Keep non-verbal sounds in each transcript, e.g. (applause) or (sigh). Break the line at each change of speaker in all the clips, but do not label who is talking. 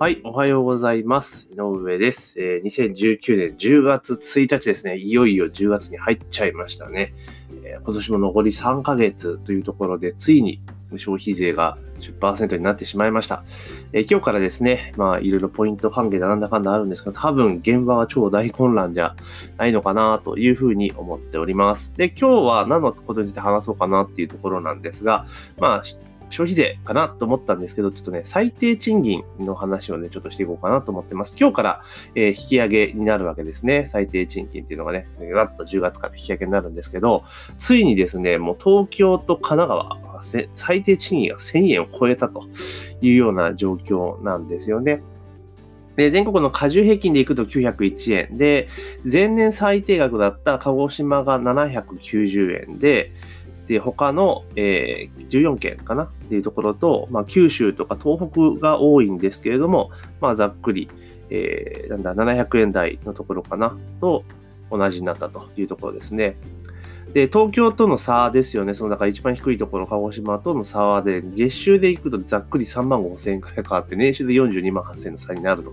はい、おはようございます。井上です。えー、2019年10月1日ですね。いよいよ10月に入っちゃいましたね。えー、今年も残り3ヶ月というところで、ついに消費税が10%になってしまいました。えー、今日からですね、まあいろいろポイント関係でなんだかんだあるんですけど、多分現場は超大混乱じゃないのかなというふうに思っております。で、今日は何のことについて話そうかなっていうところなんですが、まあ消費税かなと思ったんですけど、ちょっとね、最低賃金の話をね、ちょっとしていこうかなと思ってます。今日から、え、引き上げになるわけですね。最低賃金っていうのがね、わっと10月から引き上げになるんですけど、ついにですね、もう東京と神奈川、最低賃金が1000円を超えたというような状況なんですよね。で、全国の加重平均でいくと901円で、前年最低額だった鹿児島が790円で、で、他の、えー、14県かな？っていうところと、まあ、九州とか東北が多いんですけれども、まあ、ざっくり、えー、なんだ、700円台のところかな？と同じになったというところですね。で、東京との差ですよね。その、だから一番低いところ、鹿児島との差はで、月収で行くとざっくり3万5千円くらい変わって、年収で42万8千円の差になると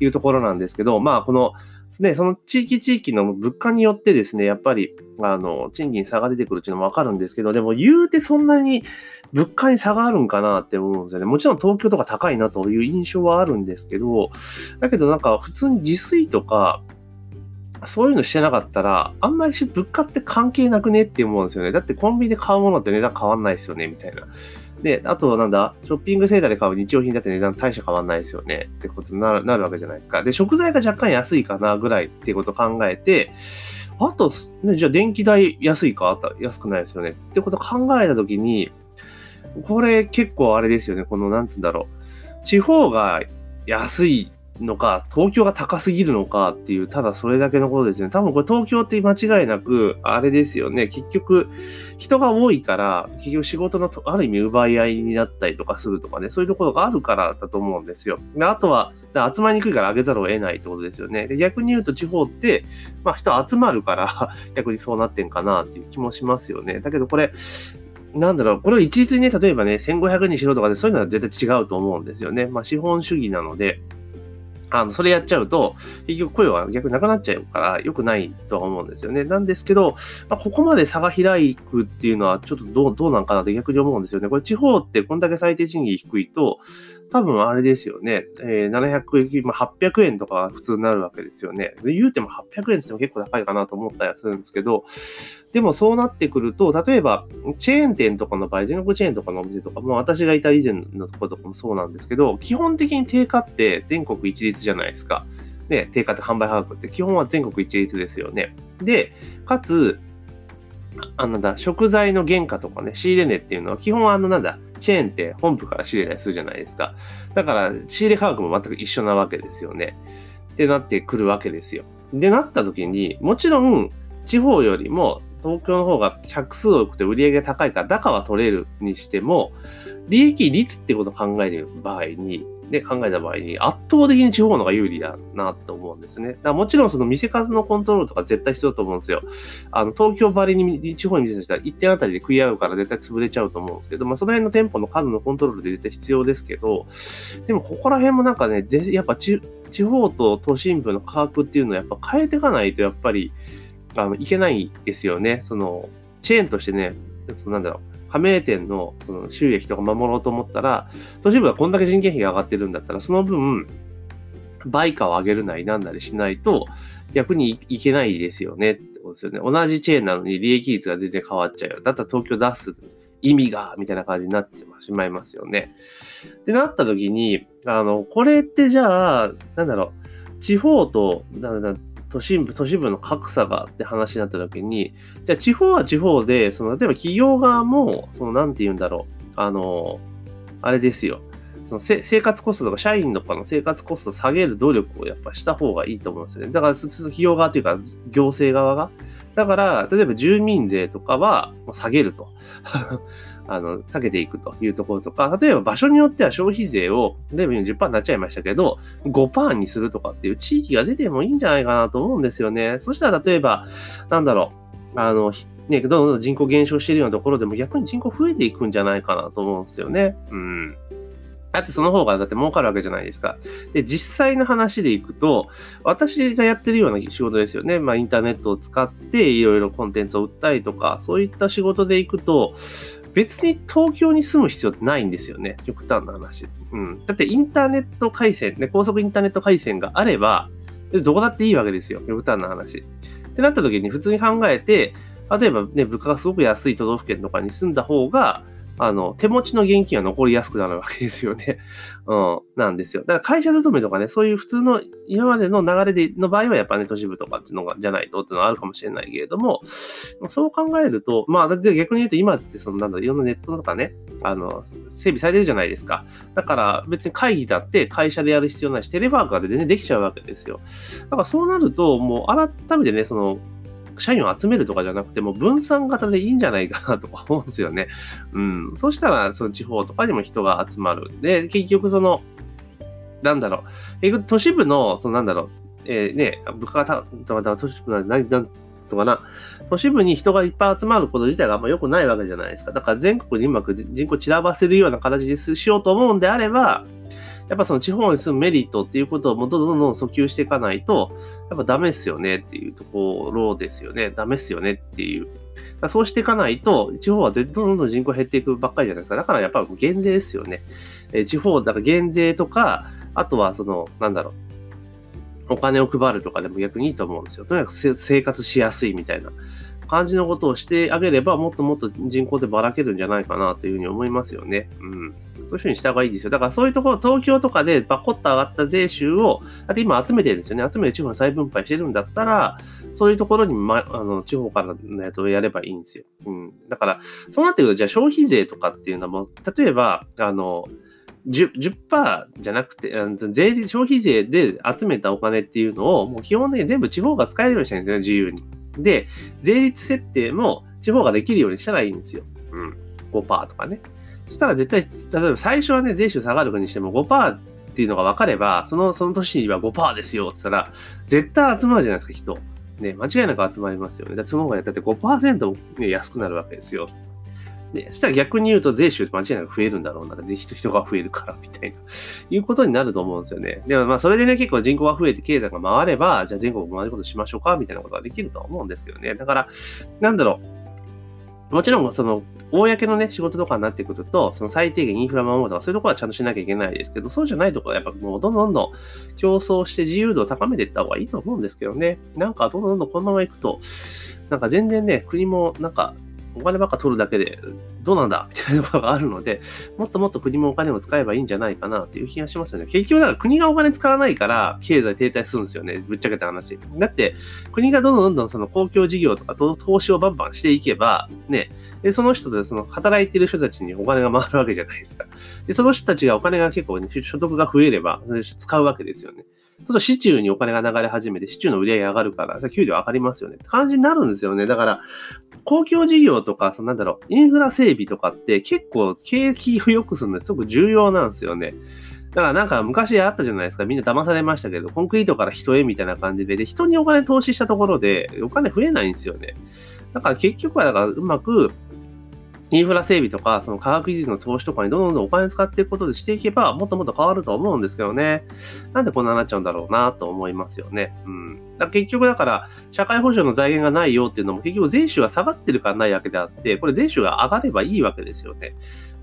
いうところなんですけど、まあ、この、ね、その地域地域の物価によってですね、やっぱり、あの、賃金差が出てくるっていうのもわかるんですけど、でも言うてそんなに物価に差があるんかなって思うんですよね。もちろん東京とか高いなという印象はあるんですけど、だけどなんか普通に自炊とか、そういうのしてなかったら、あんまりし物価って関係なくねって思うんですよね。だってコンビニで買うものって値段変わんないですよね、みたいな。で、あとなんだ、ショッピングセンターで買う日用品だって値段大して変わんないですよね。ってことになるなるわけじゃないですか。で、食材が若干安いかなぐらいっていうことを考えて、あと、ね、じゃあ電気代安いか？安くないですよね。ってことを考えたときに、これ結構あれですよね。この、なんつうんだろう。地方が安いのか、東京が高すぎるのかっていう、ただそれだけのことですね。多分これ東京って間違いなく、あれですよね。結局、人が多いから、結局仕事のある意味奪い合いになったりとかするとかね、そういうところがあるからだと思うんですよ。であとは、集まりにくいから上げざるを得ないってことですよね。で逆に言うと地方って、まあ人集まるから (laughs) 逆にそうなってんかなっていう気もしますよね。だけどこれ、なんだろう、これを一律にね、例えばね、1500にしろとかで、そういうのは絶対違うと思うんですよね。まあ資本主義なので、あの、それやっちゃうと、結局声は逆になくなっちゃうから良くないとは思うんですよね。なんですけど、まあ、ここまで差が開くっていうのはちょっとどう、どうなんかなって逆に思うんですよね。これ地方ってこんだけ最低賃金低いと、多分あれですよね。えー、700円、まあ、800円とか普通になるわけですよね。で言うても800円っても結構高いかなと思ったりするんですけど、でもそうなってくると、例えば、チェーン店とかの場合、全国チェーンとかのお店とかもう、私がいた以前のとことかもそうなんですけど、基本的に定価って全国一律じゃないですか。ね、定価って販売価格って基本は全国一律ですよね。で、かつ、あのだ、食材の原価とかね、仕入れ値っていうのは、基本はあのなんだ、チェーンって本部から仕入れたりするじゃないですか。だから、仕入れ価格も全く一緒なわけですよね。ってなってくるわけですよ。で、なった時に、もちろん、地方よりも東京の方が客数多くて売り上げ高いから、高は取れるにしても、利益率ってことを考える場合に、で考えた場合に、圧倒的に地方の方が有利だなと思うんですね。だからもちろんその店数のコントロールとか絶対必要だと思うんですよ。あの、東京ばりに地方に店としたら1点あたりで食い合うから絶対潰れちゃうと思うんですけど、まあその辺の店舗の数のコントロールで絶対必要ですけど、でもここら辺もなんかね、やっぱ地方と都心部の価格っていうのはやっぱ変えていかないとやっぱり、あの、いけないですよね。その、チェーンとしてね、なんだろう、加盟店のその収益とか守ろうと思ったら、都市部はこんだけ人件費が上がってるんだったら、その分、売価を上げるなりなんなりしないと、逆にいけないですよねってことですよね。同じチェーンなのに利益率が全然変わっちゃうよ。だったら東京出す意味が、みたいな感じになってしまいますよね。ってなった時に、あの、これってじゃあ、なんだろう、地方と、なんだ都心部、都市部の格差がって話になった時に、じゃあ地方は地方で、その、例えば企業側も、その、なんて言うんだろう、あの、あれですよ。その生活コストとか社員とかの生活コストを下げる努力をやっぱした方がいいと思うんですよね。だから、企業側というか、行政側が。だから、例えば住民税とかは下げると。あの、下げていくというところとか、例えば場所によっては消費税を、例えば10%になっちゃいましたけど、5%にするとかっていう地域が出てもいいんじゃないかなと思うんですよね。そしたら例えば、なんだろう、あの、ね、どんどん人口減少しているようなところでも逆に人口増えていくんじゃないかなと思うんですよね。うん。だってその方がだって儲かるわけじゃないですか。で、実際の話でいくと、私がやってるような仕事ですよね。まあインターネットを使っていろいろコンテンツを売ったりとか、そういった仕事でいくと、別に東京に住む必要ってないんですよね。極端な話。うん。だってインターネット回線、ね、高速インターネット回線があれば、どこだっていいわけですよ。極端な話。ってなった時に普通に考えて、例えばね、物価がすごく安い都道府県とかに住んだ方が、あの、手持ちの現金が残りやすくなるわけですよね。(laughs) うん、なんですよ。だから会社勤めとかね、そういう普通の今までの流れでの場合はやっぱね、都市部とかっていうのが、じゃないとっていうのはあるかもしれないけれども、そう考えると、まあ、逆に言うと今ってそのなんだ、いろんなネットとかね、あの、整備されてるじゃないですか。だから別に会議だって会社でやる必要ないし、テレワークで全然できちゃうわけですよ。だからそうなると、もう改めてね、その、社員を集めるとかじゃなくても分散型でいいんじゃないかなとか思うんですよね。うん。そしたら、その地方とかにも人が集まる。で、結局その、なんだろう。都市部の、そのなんだろう。えー、ね、物価がた、都市部の何、何とかな。都市部に人がいっぱい集まること自体があんま良くないわけじゃないですか。だから全国にうまく人口散らばせるような形にしようと思うんであれば、やっぱその地方に住むメリットっていうことをもどんどんどん訴求していかないと、やっぱダメっすよねっていうところですよね。ダメっすよねっていう。そうしていかないと、地方はどんどんどん人口減っていくばっかりじゃないですか。だからやっぱ減税ですよね。え地方、だから減税とか、あとはその、なんだろう、お金を配るとかでも逆にいいと思うんですよ。とにかく生活しやすいみたいな。感じのことをしてあげれば、もっともっと人口でばらけるんじゃないかなというふうに思いますよね。うん。そういうふうにした方がいいですよ。だからそういうところ、東京とかでバコッと上がった税収を、だって今集めてるんですよね。集めて地方に再分配してるんだったら、そういうところに、ま、あの、地方からのやつをやればいいんですよ。うん。だから、そうなってくると、じゃあ消費税とかっていうのはもう、例えば、あの、10%, 10じゃなくて、税消費税で集めたお金っていうのを、もう基本的に全部地方が使えるようにしたいんですよね、自由に。で、税率設定も地方ができるようにしたらいいんですよ。うん。5%とかね。そしたら絶対、例えば最初はね、税収下がるにしても5%っていうのが分かれば、その、その年には5%ですよって言ったら、絶対集まるじゃないですか、人。ね、間違いなく集まりますよね。だってその方が、だって5%も、ね、安くなるわけですよ。で、したら逆に言うと税収って間違いなく増えるんだろうな。で、人、人が増えるから、みたいな、いうことになると思うんですよね。でもまあ、それでね、結構人口が増えて経済が回れば、じゃあ全国回ることしましょうか、みたいなことができると思うんですけどね。だから、なんだろう。もちろん、その、公のね、仕事とかになってくると、その最低限インフラ守るとか、そういうところはちゃんとしなきゃいけないですけど、そうじゃないところはやっぱもうどんどんどん競争して自由度を高めていった方がいいと思うんですけどね。なんかどんどんどんどんこのままいくと、なんか全然ね、国もなんかお金ばっか取るだけでどうなんだ？(laughs) みたいなところがあるので、もっともっと国もお金を使えばいいんじゃないかなっていう気がしますよね。結局だから国がお金使わないから経済停滞するんですよね。ぶっちゃけた話。だって国がどんどんどんどんその公共事業とか投資をバンバンしていけば、ね、で、その人で、その働いてる人たちにお金が回るわけじゃないですか。で、その人たちがお金が結構、所得が増えれば、使うわけですよね。そうすると、市中にお金が流れ始めて、市中の売り上げ上がるから、給料上がりますよね。って感じになるんですよね。だから、公共事業とか、そのなんだろう、インフラ整備とかって結構景気を良くするのですごく重要なんですよね。だからなんか昔あったじゃないですか。みんな騙されましたけど、コンクリートから人へみたいな感じで、で、人にお金投資したところで、お金増えないんですよね。だから結局は、だからうまく、インフラ整備とか、その科学技術の投資とかにどんどんお金使っていくことでしていけば、もっともっと変わると思うんですけどね。なんでこんなになっちゃうんだろうなと思いますよね。うん。だ結局だから、社会保障の財源がないよっていうのも、結局税収が下がってるからないわけであって、これ税収が上がればいいわけですよね。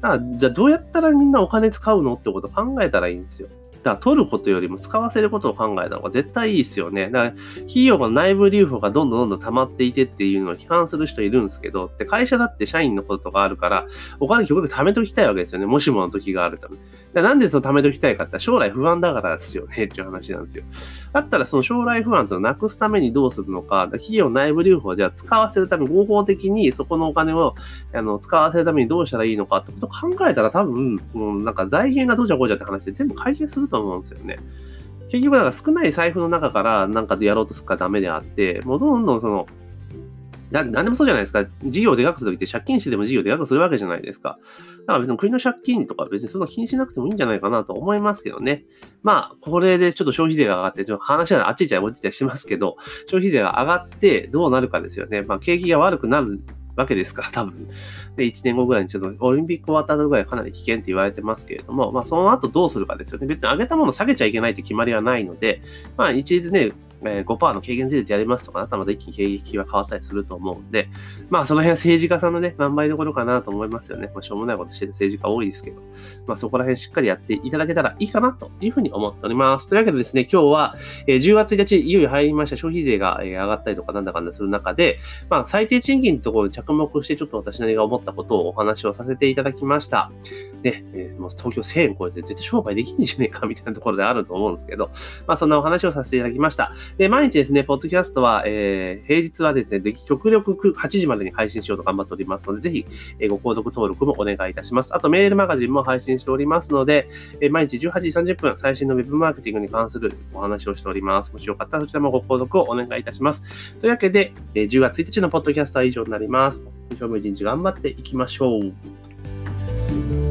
だから、じゃあどうやったらみんなお金使うのってことを考えたらいいんですよ。だから取ることよりも使わせることを考えた方が絶対いいですよね。だから、費用が内部留保がどんどんどんどん溜まっていてっていうのを批判する人いるんですけど、で会社だって社員のこととかあるから、お金極力貯めときたいわけですよね。もしもの時があるため。なんでその貯めときたいかって将来不安だからですよねっていう話なんですよ。だったらその将来不安となくすためにどうするのか、企業内部留保をじゃあ使わせるために合法的にそこのお金をあの使わせるためにどうしたらいいのかってことを考えたら多分、もうなんか財源がどうじゃこうじゃって話で全部解決するとと思うんですよね。結局、だから少ない財布の中からなんかでやろうとするからダメであって、もうどんどんその、な何でもそうじゃないですか。事業をでかくするときって借金してでも事業をでかくするわけじゃないですか。だから別に国の借金とか別にそんな気にしなくてもいいんじゃないかなと思いますけどね。まあ、これでちょっと消費税が上がって、ちょっと話はあっち行っちゃいこっち行っちゃいしますけど、消費税が上がってどうなるかですよね。まあ、景気が悪くなるわけですから、多分。で、1年後ぐらいにちょっと、オリンピック終わった後ぐらいかなり危険って言われてますけれども、まあ、その後どうするかですよね。別に上げたもの下げちゃいけないって決まりはないので、まあ、一律ね、えー、5%の軽減税率やりますとか、あとまた一気に景気が変わったりすると思うんで、まあその辺は政治家さんのね、何倍どころかなと思いますよね。まあしょうもないことしてる政治家多いですけど、まあそこら辺しっかりやっていただけたらいいかなというふうに思っております。というわけでですね、今日は、えー、10月1日、いよいよ入りました消費税が、えー、上がったりとかなんだかんだする中で、まあ最低賃金のところに着目してちょっと私なりが思ったことをお話をさせていただきました。で、えー、もう東京1000円超えて絶対商売できんじゃねえかみたいなところであると思うんですけど、まあそんなお話をさせていただきました。で、毎日ですね、ポッドキャストは、えー、平日はですね、極力8時までに配信しようと頑張っておりますので、ぜひ、えー、ご購読登録もお願いいたします。あと、メールマガジンも配信しておりますので、えー、毎日18時30分、最新の Web マーケティングに関するお話をしております。もしよかったらそちらもご購読をお願いいたします。というわけで、え、10月1日のポッドキャストは以上になります。今日も一日頑張っていきましょう。